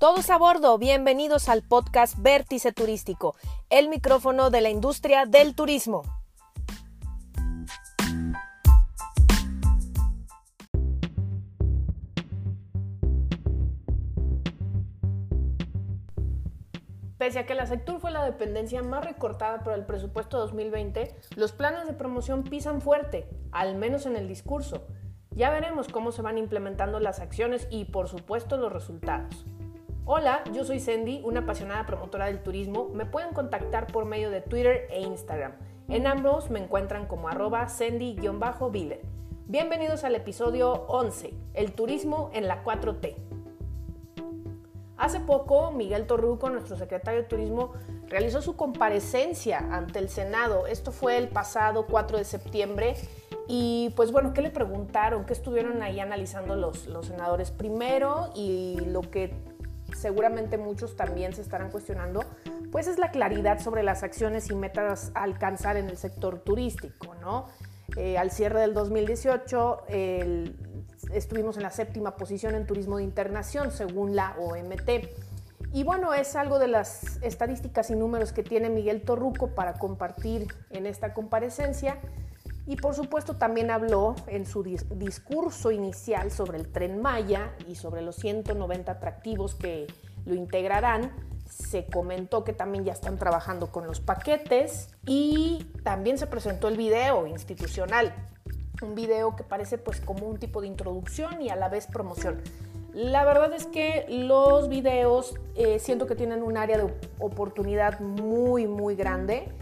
Todos a bordo, bienvenidos al podcast Vértice Turístico, el micrófono de la industria del turismo. Pese a que la sector fue la dependencia más recortada por el presupuesto 2020, los planes de promoción pisan fuerte, al menos en el discurso. Ya veremos cómo se van implementando las acciones y por supuesto los resultados. Hola, yo soy Sandy, una apasionada promotora del turismo. Me pueden contactar por medio de Twitter e Instagram. En ambos me encuentran como arroba Sandy-Biller. Bienvenidos al episodio 11, el turismo en la 4T. Hace poco, Miguel Torruco, nuestro secretario de Turismo, realizó su comparecencia ante el Senado. Esto fue el pasado 4 de septiembre. Y pues bueno, ¿qué le preguntaron? ¿Qué estuvieron ahí analizando los senadores primero? Y lo que seguramente muchos también se estarán cuestionando, pues es la claridad sobre las acciones y metas a alcanzar en el sector turístico, ¿no? Eh, al cierre del 2018 estuvimos en la séptima posición en turismo de internación según la OMT. Y bueno, es algo de las estadísticas y números que tiene Miguel Torruco para compartir en esta comparecencia. Y por supuesto también habló en su discurso inicial sobre el tren Maya y sobre los 190 atractivos que lo integrarán. Se comentó que también ya están trabajando con los paquetes y también se presentó el video institucional. Un video que parece pues como un tipo de introducción y a la vez promoción. La verdad es que los videos eh, siento que tienen un área de oportunidad muy muy grande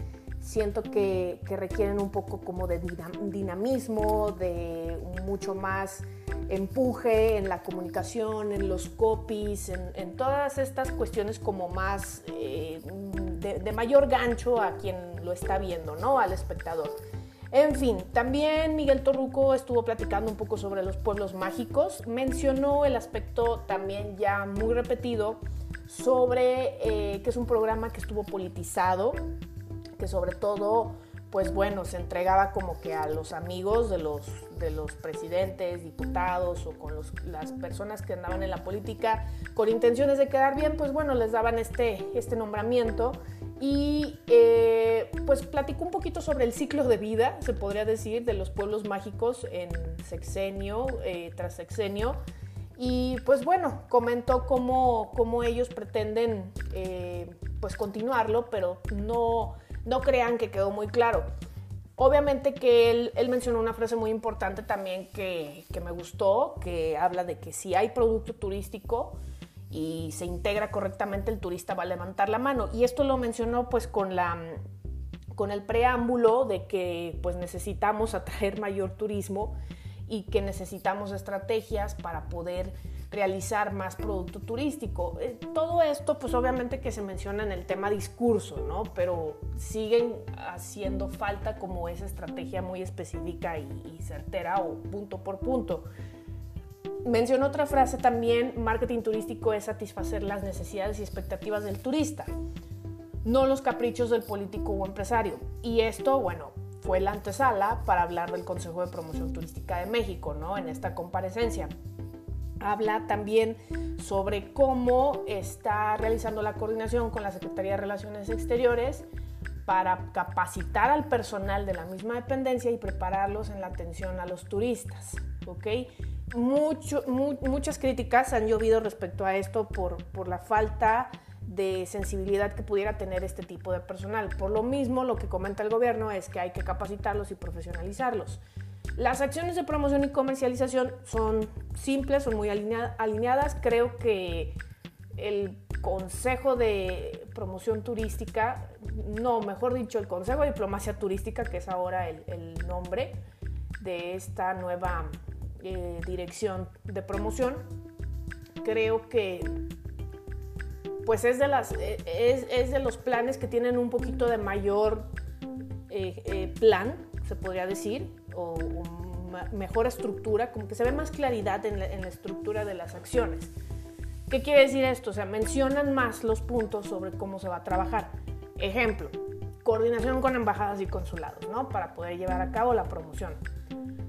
siento que, requieren un poco como de dinamismo, de mucho más empuje en la comunicación, en los copies, en, todas estas cuestiones como más eh, de, mayor gancho a quien lo está viendo, ¿no? Al espectador. En fin, también Miguel Torruco estuvo platicando un poco sobre los pueblos mágicos, mencionó el aspecto también ya muy repetido sobre eh, que es un programa que estuvo politizado, que sobre todo, pues bueno, se entregaba como que a los amigos de los, de los presidentes, diputados o con las personas que andaban en la política con intenciones de quedar bien, pues bueno, les daban este, este nombramiento. Y eh, pues platicó un poquito sobre el ciclo de vida, se podría decir, de los pueblos mágicos en sexenio, eh, tras sexenio. Y pues bueno, comentó cómo, cómo ellos pretenden eh, pues continuarlo, pero no no crean que quedó muy claro. Obviamente que él, mencionó una frase muy importante también que, me gustó, que habla de que si hay producto turístico y se integra correctamente, el turista va a levantar la mano. Y esto lo mencionó pues con la con el preámbulo de que pues necesitamos atraer mayor turismo y que necesitamos estrategias para poder realizar más producto turístico. Eh, todo esto, pues obviamente que se menciona en el tema discurso, ¿no? Pero siguen haciendo falta como esa estrategia muy específica y, certera o punto por punto. Mencionó otra frase también, marketing turístico es satisfacer las necesidades y expectativas del turista, no los caprichos del político o empresario. Y esto, bueno, fue la antesala para hablar del Consejo de Promoción Turística de México, ¿no? En esta comparecencia. Habla también sobre cómo está realizando la coordinación con la Secretaría de Relaciones Exteriores para capacitar al personal de la misma dependencia y prepararlos en la atención a los turistas. ¿ok? muchas críticas han llovido respecto a esto por, por la falta de sensibilidad que pudiera tener este tipo de personal. Por lo mismo, lo que comenta el gobierno es que hay que capacitarlos y profesionalizarlos. Las acciones de promoción y comercialización son simples, son muy alineadas. Creo que el Consejo de Promoción Turística, no, mejor dicho, el Consejo de Diplomacia Turística, que es ahora el, nombre de esta nueva eh, dirección de promoción, creo que pues es de, las, eh, es, de los planes que tienen un poquito de mayor eh, plan, se podría decir, o, mejor estructura, como que se ve más claridad en la, estructura de las acciones. ¿Qué quiere decir esto? O sea, mencionan más los puntos sobre cómo se va a trabajar. Ejemplo, coordinación con embajadas y consulados, ¿no? Para poder llevar a cabo la promoción.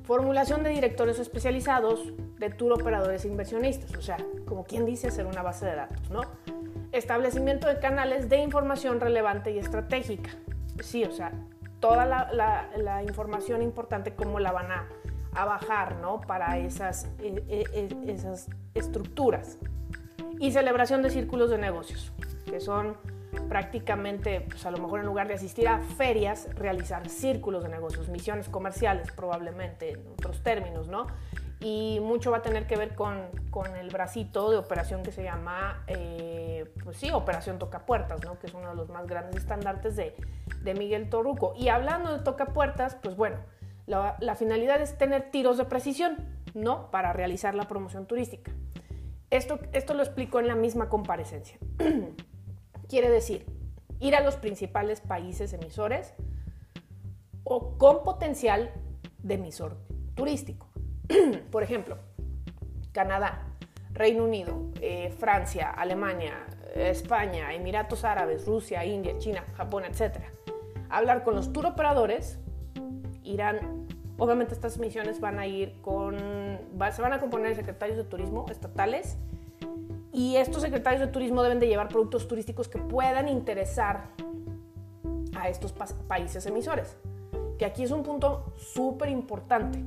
Formulación de directores especializados de tour operadores e inversionistas, o sea, como quien dice hacer una base de datos, ¿no? Establecimiento de canales de información relevante y estratégica. Sí, o sea, toda la, información importante, cómo la van a, bajar, ¿no? Para esas, e, e, e, esas estructuras. Y celebración de círculos de negocios, que son prácticamente, pues a lo mejor en lugar de asistir a ferias, realizar círculos de negocios, misiones comerciales probablemente, en otros términos, ¿no? Y mucho va a tener que ver con, con el bracito de operación que se llama, eh, pues sí, Operación Tocapuertas, ¿no? Que es uno de los más grandes estandartes de, de Miguel Torruco. Y hablando de Tocapuertas, pues bueno, la, la finalidad es tener tiros de precisión, ¿no? Para realizar la promoción turística. Esto, esto lo explico en la misma comparecencia. Quiere decir, ir a los principales países emisores o con potencial de emisor turístico. Por ejemplo, Canadá, Reino Unido, eh, Francia, Alemania, España, Emiratos Árabes, Rusia, India, China, Japón, etc. Hablar con los tour operadores, irán, obviamente estas misiones van a ir con, se van a componer secretarios de turismo estatales y estos secretarios de turismo deben de llevar productos turísticos que puedan interesar a estos países emisores. Que aquí es un punto súper importante.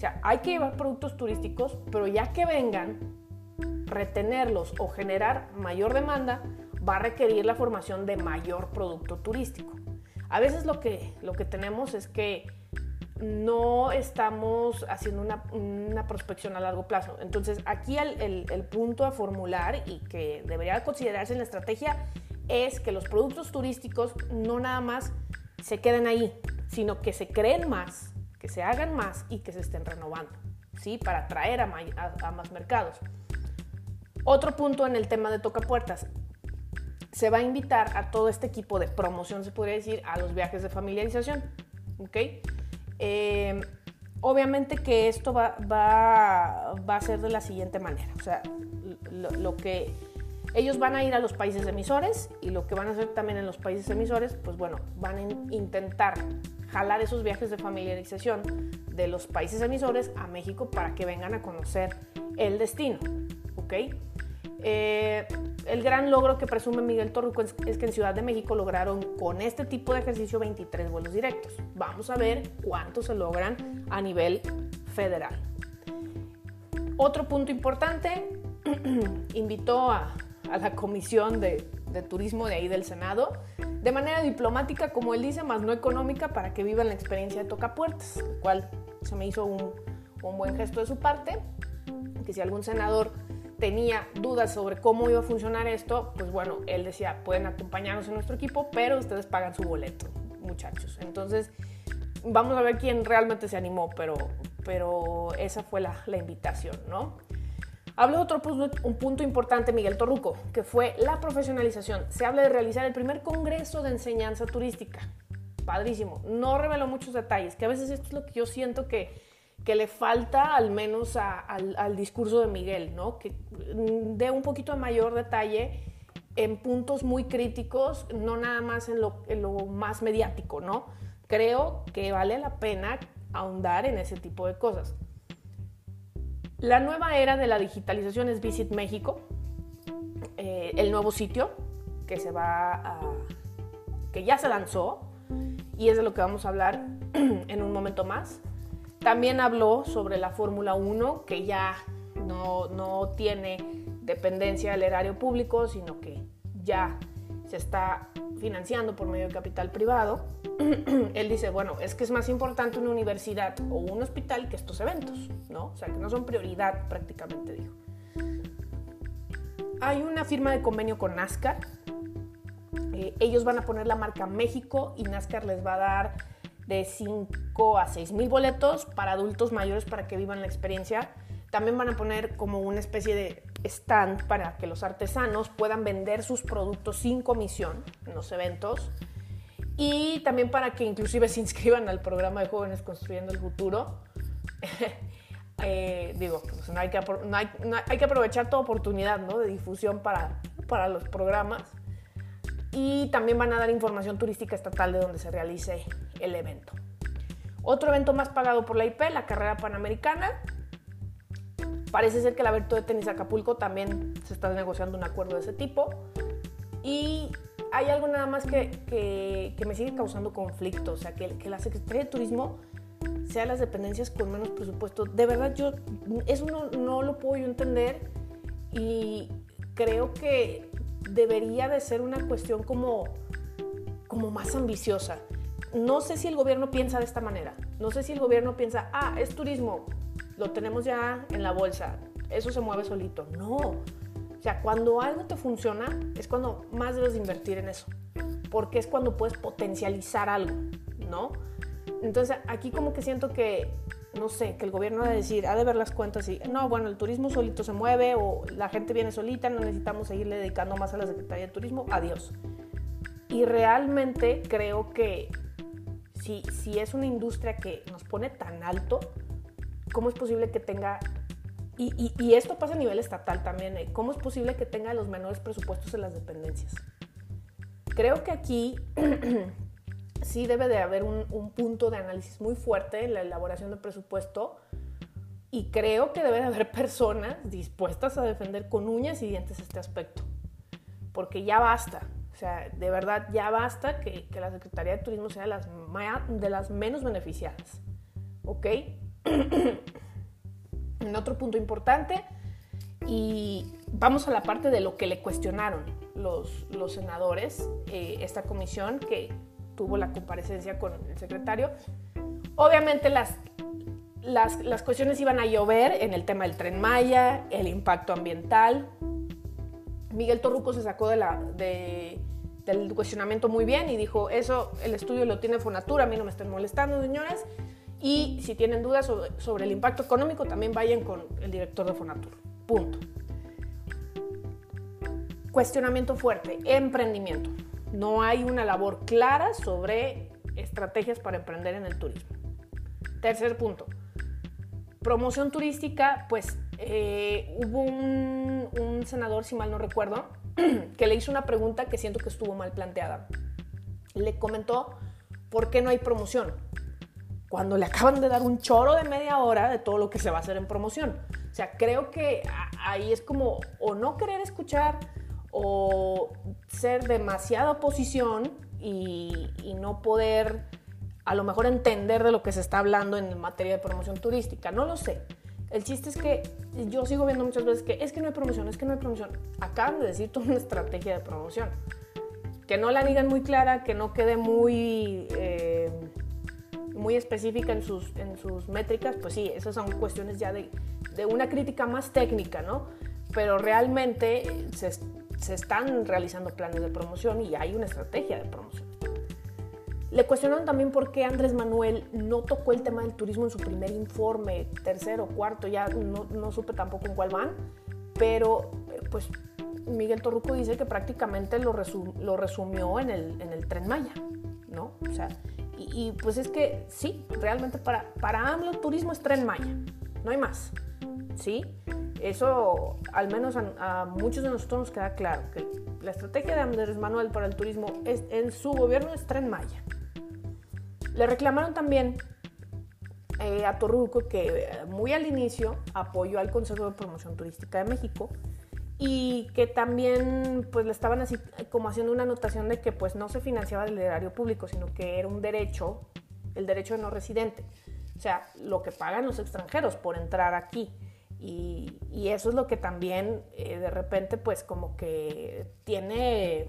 O sea, hay que llevar productos turísticos, pero ya que vengan, retenerlos o generar mayor demanda va a requerir la formación de mayor producto turístico. A veces lo que, lo que tenemos es que no estamos haciendo una, prospección a largo plazo. Entonces, aquí el, el, punto a formular y que debería considerarse en la estrategia es que los productos turísticos no nada más se queden ahí, sino que se creen más, que se hagan más y que se estén renovando, ¿sí? Para atraer a, a más mercados. Otro punto en el tema de tocapuertas. Se va a invitar a todo este equipo de promoción, se podría decir, a los viajes de familiarización. ¿ok? Eh, obviamente que esto va, a ser de la siguiente manera. O sea, lo, que ellos van a ir a los países emisores y lo que van a hacer también en los países emisores, pues bueno, van a intentar jalar esos viajes de familiarización de los países emisores a México para que vengan a conocer el destino. ¿Ok? Eh, el gran logro que presume Miguel Torruco es, que en Ciudad de México lograron con este tipo de ejercicio 23 vuelos directos. Vamos a ver cuántos se logran a nivel federal. Otro punto importante, invitó a, la Comisión de, Turismo de ahí del Senado de manera diplomática, como él dice, más no económica, para que vivan la experiencia de tocapuertas, lo cual se me hizo un, un buen gesto de su parte, que si algún senador tenía dudas sobre cómo iba a funcionar esto, pues bueno, él decía, pueden acompañarnos en nuestro equipo, pero ustedes pagan su boleto, muchachos. Entonces, vamos a ver quién realmente se animó, pero, pero esa fue la, la invitación, ¿no? Habló otro punto, un punto importante, Miguel Torruco, que fue la profesionalización. Se habla de realizar el primer congreso de enseñanza turística. Padrísimo. No reveló muchos detalles, que a veces esto es lo que yo siento que que le falta al menos al, discurso de Miguel, ¿no? Que dé un poquito de mayor detalle en puntos muy críticos, no nada más en lo más mediático, ¿no? Creo que vale la pena ahondar en ese tipo de cosas. La nueva era de la digitalización es Visit México, eh, el nuevo sitio que se va a, que ya se lanzó y es de lo que vamos a hablar en un momento más. También habló sobre la Fórmula 1, que ya no, no tiene dependencia del erario público, sino que ya se está financiando por medio de capital privado. Él dice, bueno, es que es más importante una universidad o un hospital que estos eventos, ¿no? O sea, que no son prioridad prácticamente, dijo. Hay una firma de convenio con NASCAR. Eh, ellos van a poner la marca México y NASCAR les va a dar de 5 a 6 mil boletos para adultos mayores para que vivan la experiencia. También van a poner como una especie de stand para que los artesanos puedan vender sus productos sin comisión en los eventos. Y también para que inclusive se inscriban al programa de jóvenes construyendo el futuro. eh, digo, pues no hay, que, no hay, hay, que aprovechar toda oportunidad ¿no? de difusión para, para los programas y también van a dar información turística estatal de donde se realice el evento. Otro evento más pagado por la IP, la carrera panamericana. Parece ser que el abierto de tenis Acapulco también se está negociando un acuerdo de ese tipo. Y hay algo nada más que, que, me sigue causando conflicto, o sea, que, que, la Secretaría de Turismo sea las dependencias con menos presupuesto. De verdad, yo eso no, no lo puedo yo entender y creo que debería de ser una cuestión como, como más ambiciosa. No sé si el gobierno piensa de esta manera. No sé si el gobierno piensa, ah, es turismo, lo tenemos ya en la bolsa, eso se mueve solito. No. O sea, cuando algo te funciona, es cuando más debes invertir en eso. Porque es cuando puedes potencializar algo, ¿no? Entonces, aquí como que siento que, no sé, que el gobierno ha de decir, ha de ver las cuentas y, no, bueno, el turismo solito se mueve o la gente viene solita, no necesitamos seguirle dedicando más a la Secretaría de Turismo, adiós. Y realmente creo que si, si es una industria que nos pone tan alto, ¿cómo es posible que tenga y, y, esto pasa a nivel estatal también. ¿eh? ¿Cómo es posible que tenga los menores presupuestos en las dependencias? Creo que aquí sí debe de haber un, un, punto de análisis muy fuerte en la elaboración del presupuesto y creo que debe de haber personas dispuestas a defender con uñas y dientes este aspecto. Porque ya basta. O sea, de verdad ya basta que, que la Secretaría de Turismo sea de las, de las menos beneficiadas. ¿Ok? en otro punto importante. Y vamos a la parte de lo que le cuestionaron los, senadores, eh, esta comisión que tuvo la comparecencia con el secretario. Obviamente las, las, las, cuestiones iban a llover en el tema del tren Maya, el impacto ambiental. Miguel Torruco se sacó del cuestionamiento muy bien y dijo, eso el estudio lo tiene Fonatura, a mí no me estén molestando, señores. Y si tienen dudas sobre, el impacto económico, también vayan con el director de Fonatur. Punto. Cuestionamiento fuerte, emprendimiento. No hay una labor clara sobre estrategias para emprender en el turismo. Tercer punto, promoción turística, pues eh, hubo un, un senador, si mal no recuerdo, que le hizo una pregunta que siento que estuvo mal planteada. Le comentó por qué no hay promoción cuando le acaban de dar un choro de media hora de todo lo que se va a hacer en promoción. O sea, creo que ahí es como o no querer escuchar o ser demasiada oposición y, no poder a lo mejor entender de lo que se está hablando en materia de promoción turística. No lo sé. El chiste es que yo sigo viendo muchas veces que es que no hay promoción, es que no hay promoción. Acaban de decir toda una estrategia de promoción. Que no la digan muy clara, que no quede muy... Eh, muy específica en sus, en sus métricas, pues sí, esas son cuestiones ya de, de una crítica más técnica, ¿no? Pero realmente se, se, están realizando planes de promoción y hay una estrategia de promoción. Le cuestionaron también por qué Andrés Manuel no tocó el tema del turismo en su primer informe, tercero, cuarto, ya no, no supe tampoco en cuál van, pero pues Miguel Torruco dice que prácticamente lo, lo resumió en el, en el tren Maya, ¿no? O sea, y, pues es que sí, realmente para, para AMLO turismo es tren Maya, no hay más. ¿Sí? Eso al menos a, muchos de nosotros nos queda claro, que la estrategia de Andrés Manuel para el turismo es, en su gobierno es tren Maya. Le reclamaron también eh, a Torruco que eh, muy al inicio apoyó al Consejo de Promoción Turística de México y que también pues le estaban así como haciendo una anotación de que pues no se financiaba del erario público, sino que era un derecho, el derecho de no residente. O sea, lo que pagan los extranjeros por entrar aquí. Y, y eso es lo que también eh, de repente pues como que tiene,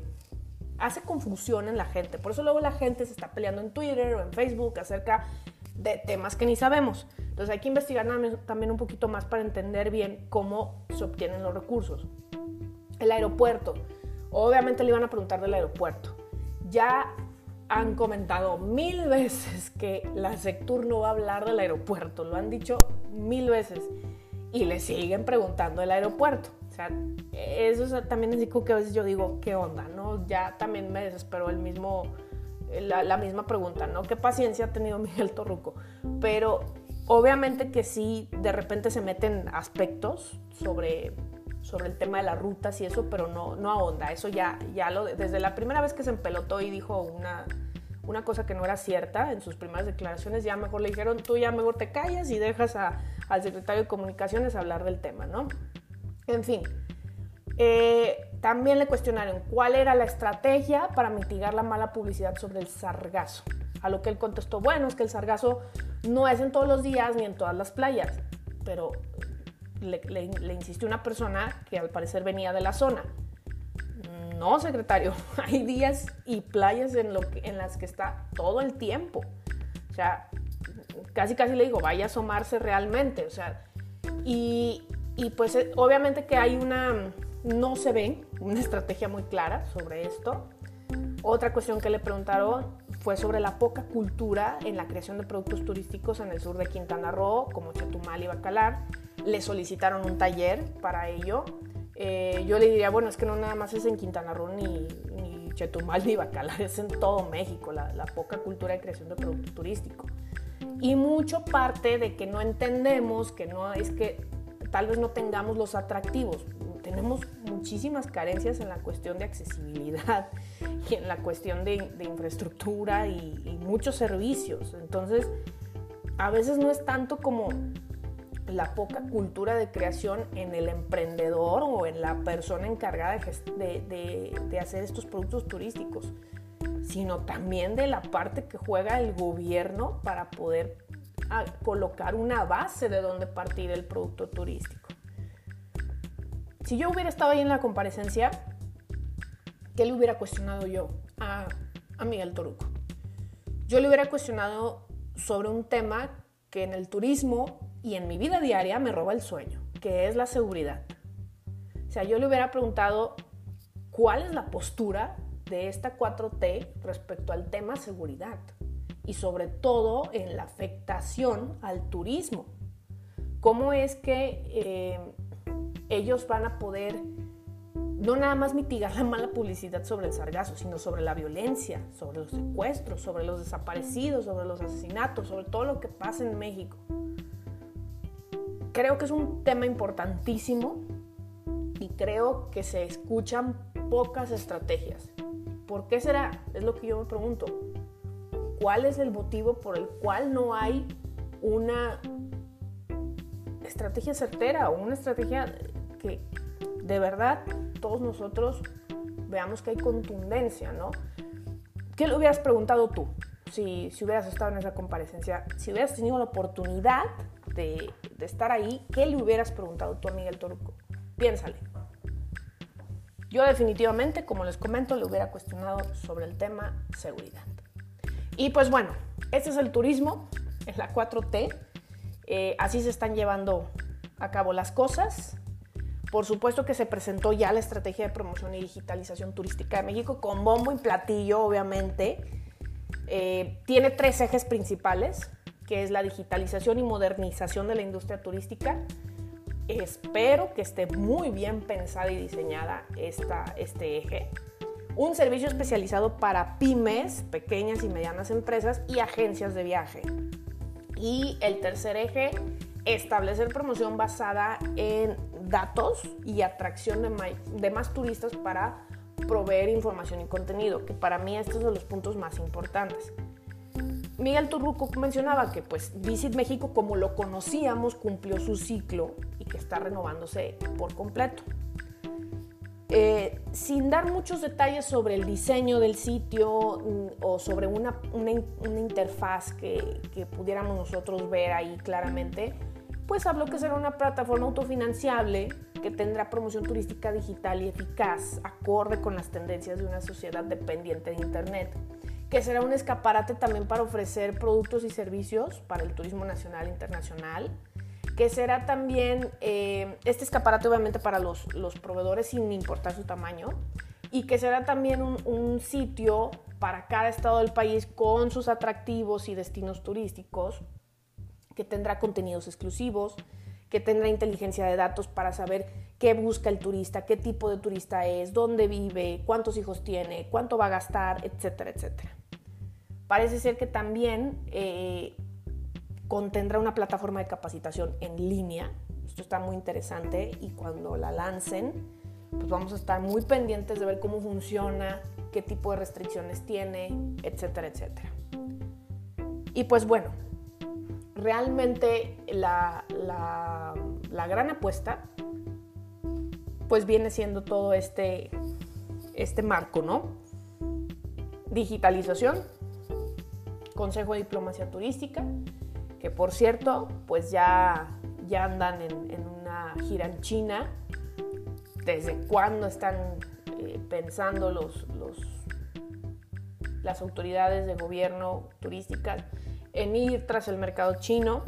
hace confusión en la gente. Por eso luego la gente se está peleando en Twitter o en Facebook acerca de temas que ni sabemos. Entonces hay que investigar también un poquito más para entender bien cómo se obtienen los recursos. El aeropuerto. Obviamente le iban a preguntar del aeropuerto. Ya han comentado mil veces que la Sectur no va a hablar del aeropuerto. Lo han dicho mil veces. Y le siguen preguntando del aeropuerto. O sea, eso es también es que a veces yo digo, ¿qué onda? ¿No? Ya también me desesperó el mismo, la, la misma pregunta, ¿no? ¿Qué paciencia ha tenido Miguel Torruco? Pero obviamente que sí, de repente se meten aspectos sobre sobre el tema de las rutas y eso, pero no, no ahonda. Eso ya, ya lo, desde la primera vez que se empelotó y dijo una, una cosa que no era cierta en sus primeras declaraciones, ya mejor le dijeron, tú ya mejor te callas y dejas al secretario de Comunicaciones hablar del tema, ¿no? En fin, eh, también le cuestionaron cuál era la estrategia para mitigar la mala publicidad sobre el sargazo. A lo que él contestó, bueno, es que el sargazo no es en todos los días ni en todas las playas, pero le, le insistió una persona que al parecer venía de la zona. No, secretario, hay días y playas en, lo en las que está todo el tiempo. O sea, casi casi le digo, vaya a asomarse realmente. O sea, y, y pues eh, obviamente que hay una, no se ve una estrategia muy clara sobre esto. Otra cuestión que le preguntaron fue sobre la poca cultura en la creación de productos turísticos en el sur de Quintana Roo, como Chetumal y Bacalar. Le solicitaron un taller para ello eh, yo le diría, bueno, es que no nada más es en Quintana Roo ni, Chetumal ni Bacalar, es en todo México la, poca cultura de creación de producto turístico. Y mucho parte de que no entendemos que no es que tal vez no tengamos los atractivos. Tenemos muchísimas carencias en la cuestión de accesibilidad y en la cuestión de, infraestructura y, muchos servicios. Entonces, a veces no es tanto como la poca cultura de creación en el emprendedor o en la persona encargada de, hacer estos productos turísticos, sino también de la parte que juega el gobierno para poder ah, colocar una base de donde partir el producto turístico. Si yo hubiera estado ahí en la comparecencia, ¿qué le hubiera cuestionado yo a, a Miguel Toruco? Yo le hubiera cuestionado sobre un tema que en el turismo y en mi vida diaria me roba el sueño, que es la seguridad. O sea, yo le hubiera preguntado cuál es la postura de esta 4T respecto al tema seguridad y sobre todo en la afectación al turismo. ¿Cómo es que eh, ellos van a poder no nada más mitigar la mala publicidad sobre el sargazo, sino sobre la violencia, sobre los secuestros, sobre los desaparecidos, sobre los asesinatos, sobre todo lo que pasa en México? creo que es un tema importantísimo y creo que se escuchan pocas estrategias. ¿Por qué será? Es lo que yo me pregunto. ¿Cuál es el motivo por el cual no hay una estrategia certera o una estrategia que de verdad todos nosotros veamos que hay contundencia, ¿no? ¿Qué le hubieras preguntado tú si, si hubieras estado en esa comparecencia? Si hubieras tenido la oportunidad de, estar ahí, ¿qué le hubieras preguntado tú a Miguel Toruco? Piénsale. Yo definitivamente, como les comento, le hubiera cuestionado sobre el tema seguridad. Y pues bueno, este es el turismo en la 4T. Eh, así se están llevando a cabo las cosas. Por supuesto que se presentó ya la estrategia de promoción y digitalización turística de México con bombo y platillo, obviamente. Eh, tiene tres ejes principales que es la digitalización y modernización de la industria turística. Espero que esté muy bien pensada y diseñada esta, este eje. Un servicio especializado para pymes, pequeñas y medianas empresas y agencias de viaje. Y el tercer eje, establecer promoción basada en datos y atracción de, de más turistas para proveer información y contenido, que para mí estos son los puntos más importantes. Miguel Turruco mencionaba que pues Visit México como lo conocíamos cumplió su ciclo y que está renovándose por completo. Eh, sin dar muchos detalles sobre el diseño del sitio mm, o sobre una, interfaz que, que, pudiéramos nosotros ver ahí claramente, pues habló que será una plataforma autofinanciable que tendrá promoción turística digital y eficaz, acorde con las tendencias de una sociedad dependiente de Internet que será un escaparate también para ofrecer productos y servicios para el turismo nacional e internacional, que será también eh, este escaparate obviamente para los, los, proveedores sin importar su tamaño, y que será también un, sitio para cada estado del país con sus atractivos y destinos turísticos, que tendrá contenidos exclusivos, que tendrá inteligencia de datos para saber qué busca el turista, qué tipo de turista es, dónde vive, cuántos hijos tiene, cuánto va a gastar, etcétera, etcétera. Parece ser que también eh, contendrá una plataforma de capacitación en línea. Esto está muy interesante y cuando la lancen, pues vamos a estar muy pendientes de ver cómo funciona qué tipo de restricciones tiene, etcétera, etcétera. Y pues bueno, realmente la, la, gran apuesta pues viene siendo todo este, este marco, ¿no? Digitalización, Consejo de Diplomacia Turística, que por cierto, pues ya, ya andan en, una gira en China. ¿Desde cuándo están eh, pensando los, los, las autoridades de gobierno turísticas en ir tras el mercado chino?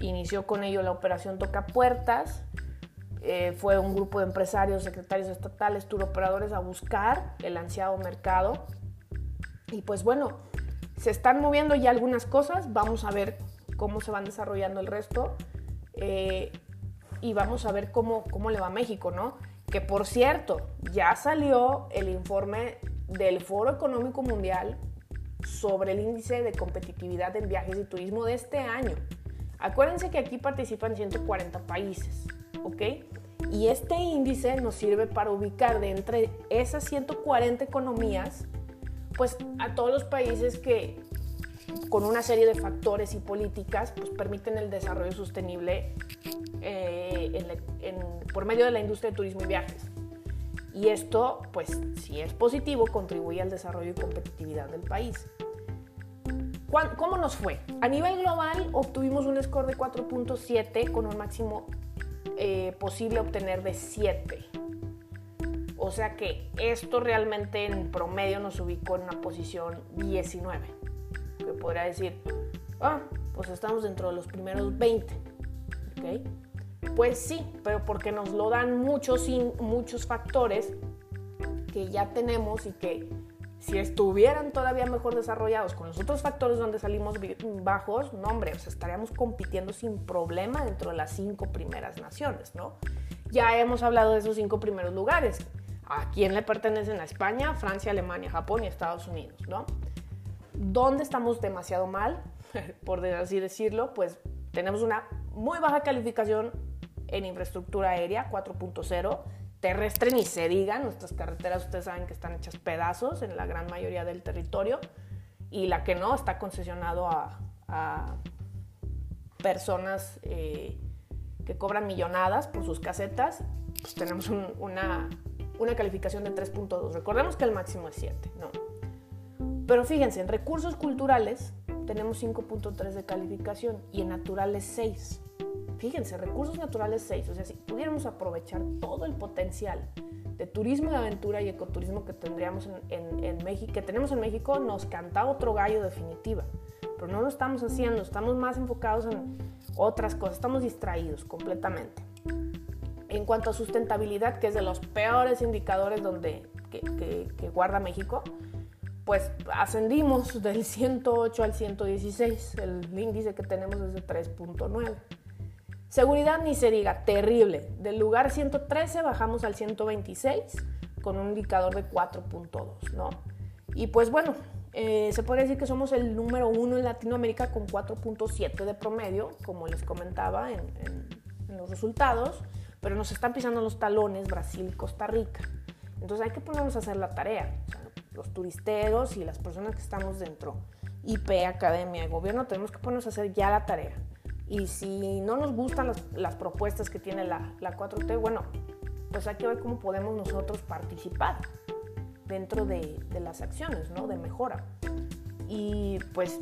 Inició con ello la operación Toca Puertas. Eh, fue un grupo de empresarios, secretarios estatales, turoperadores a buscar el ansiado mercado. Y pues bueno, se están moviendo ya algunas cosas, vamos a ver cómo se van desarrollando el resto eh, y vamos a ver cómo, cómo le va a México, ¿no? Que por cierto, ya salió el informe del Foro Económico Mundial sobre el índice de competitividad en viajes y turismo de este año. Acuérdense que aquí participan 140 países, ¿ok? Y este índice nos sirve para ubicar de entre esas 140 economías pues a todos los países que con una serie de factores y políticas pues permiten el desarrollo sostenible eh, por medio de la industria de turismo y viajes. Y esto, pues, si es positivo, contribuye al desarrollo y competitividad del país. ¿Cómo nos fue? A nivel global obtuvimos un score de 4.7 con un máximo eh, posible obtener de 7. O sea que esto realmente en promedio nos ubicó en una posición 19. Que podría decir, ah, pues estamos dentro de los primeros 20. Pues sí, pero porque nos lo dan muchos, muchos factores que ya tenemos y que si estuvieran todavía mejor desarrollados con los otros factores donde salimos bajos, no hombre, o sea, estaríamos compitiendo sin problema dentro de las cinco primeras naciones, ¿no? Ya hemos hablado de esos cinco primeros lugares a quién le pertenecen a España, Francia, Alemania, Japón y Estados Unidos, ¿no? ¿Dónde estamos demasiado mal? Por así decirlo, pues tenemos una muy baja calificación en infraestructura aérea, 4.0, terrestre ni se diga, nuestras carreteras ustedes saben que están hechas pedazos en la gran mayoría del territorio y la que no está concesionado a, personas eh, que cobran millonadas por sus casetas, pues tenemos una una calificación de 3.2. Recordemos que el máximo es 7, ¿no? Pero fíjense, en recursos culturales tenemos 5.3 de calificación y en naturales 6. Fíjense, recursos naturales 6. O sea, si pudiéramos aprovechar todo el potencial de turismo de aventura y ecoturismo que tendríamos en, en, México, que tenemos en México, nos canta otro gallo definitiva. Pero no lo estamos haciendo, estamos más enfocados en otras cosas, estamos distraídos completamente. En cuanto a sustentabilidad, que es de los peores indicadores donde, que, guarda México, pues ascendimos del 108 al 116. El índice que tenemos es de 3.9. Seguridad ni se diga, terrible. Del lugar 113 bajamos al 126 con un indicador de 4.2, ¿no? Y pues bueno, eh, se puede decir que somos el número uno en Latinoamérica con 4.7 de promedio, como les comentaba en los resultados pero nos están pisando los talones Brasil y Costa Rica. Entonces hay que ponernos a hacer la tarea. Los turisteros y las personas que estamos dentro, IP, academia, gobierno, tenemos que ponernos a hacer ya la tarea. Y si no nos gustan las, propuestas que tiene la, la 4T, bueno, pues hay que ver cómo podemos nosotros participar dentro de, las acciones, ¿no? De mejora. Y pues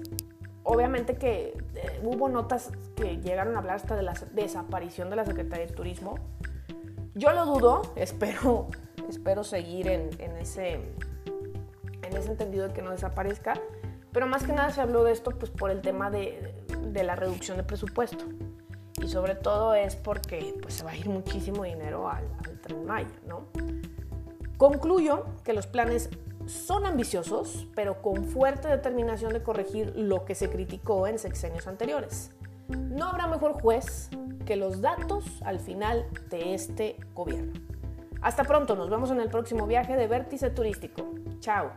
obviamente que eh, hubo notas que llegaron a hablar hasta de la desaparición de la Secretaría de Turismo. Yo lo dudo, espero, espero seguir en, ese, en entendido de que no desaparezca, pero más que nada se habló de esto pues, por el tema de, la reducción de presupuesto. Y sobre todo es porque pues, se va a ir muchísimo dinero al, al ¿no? Concluyo que los planes son ambiciosos, pero con fuerte determinación de corregir lo que se criticó en sexenios anteriores. No habrá mejor juez que los datos al final de este gobierno. Hasta pronto, nos vemos en el próximo viaje de Vértice Turístico. Chao.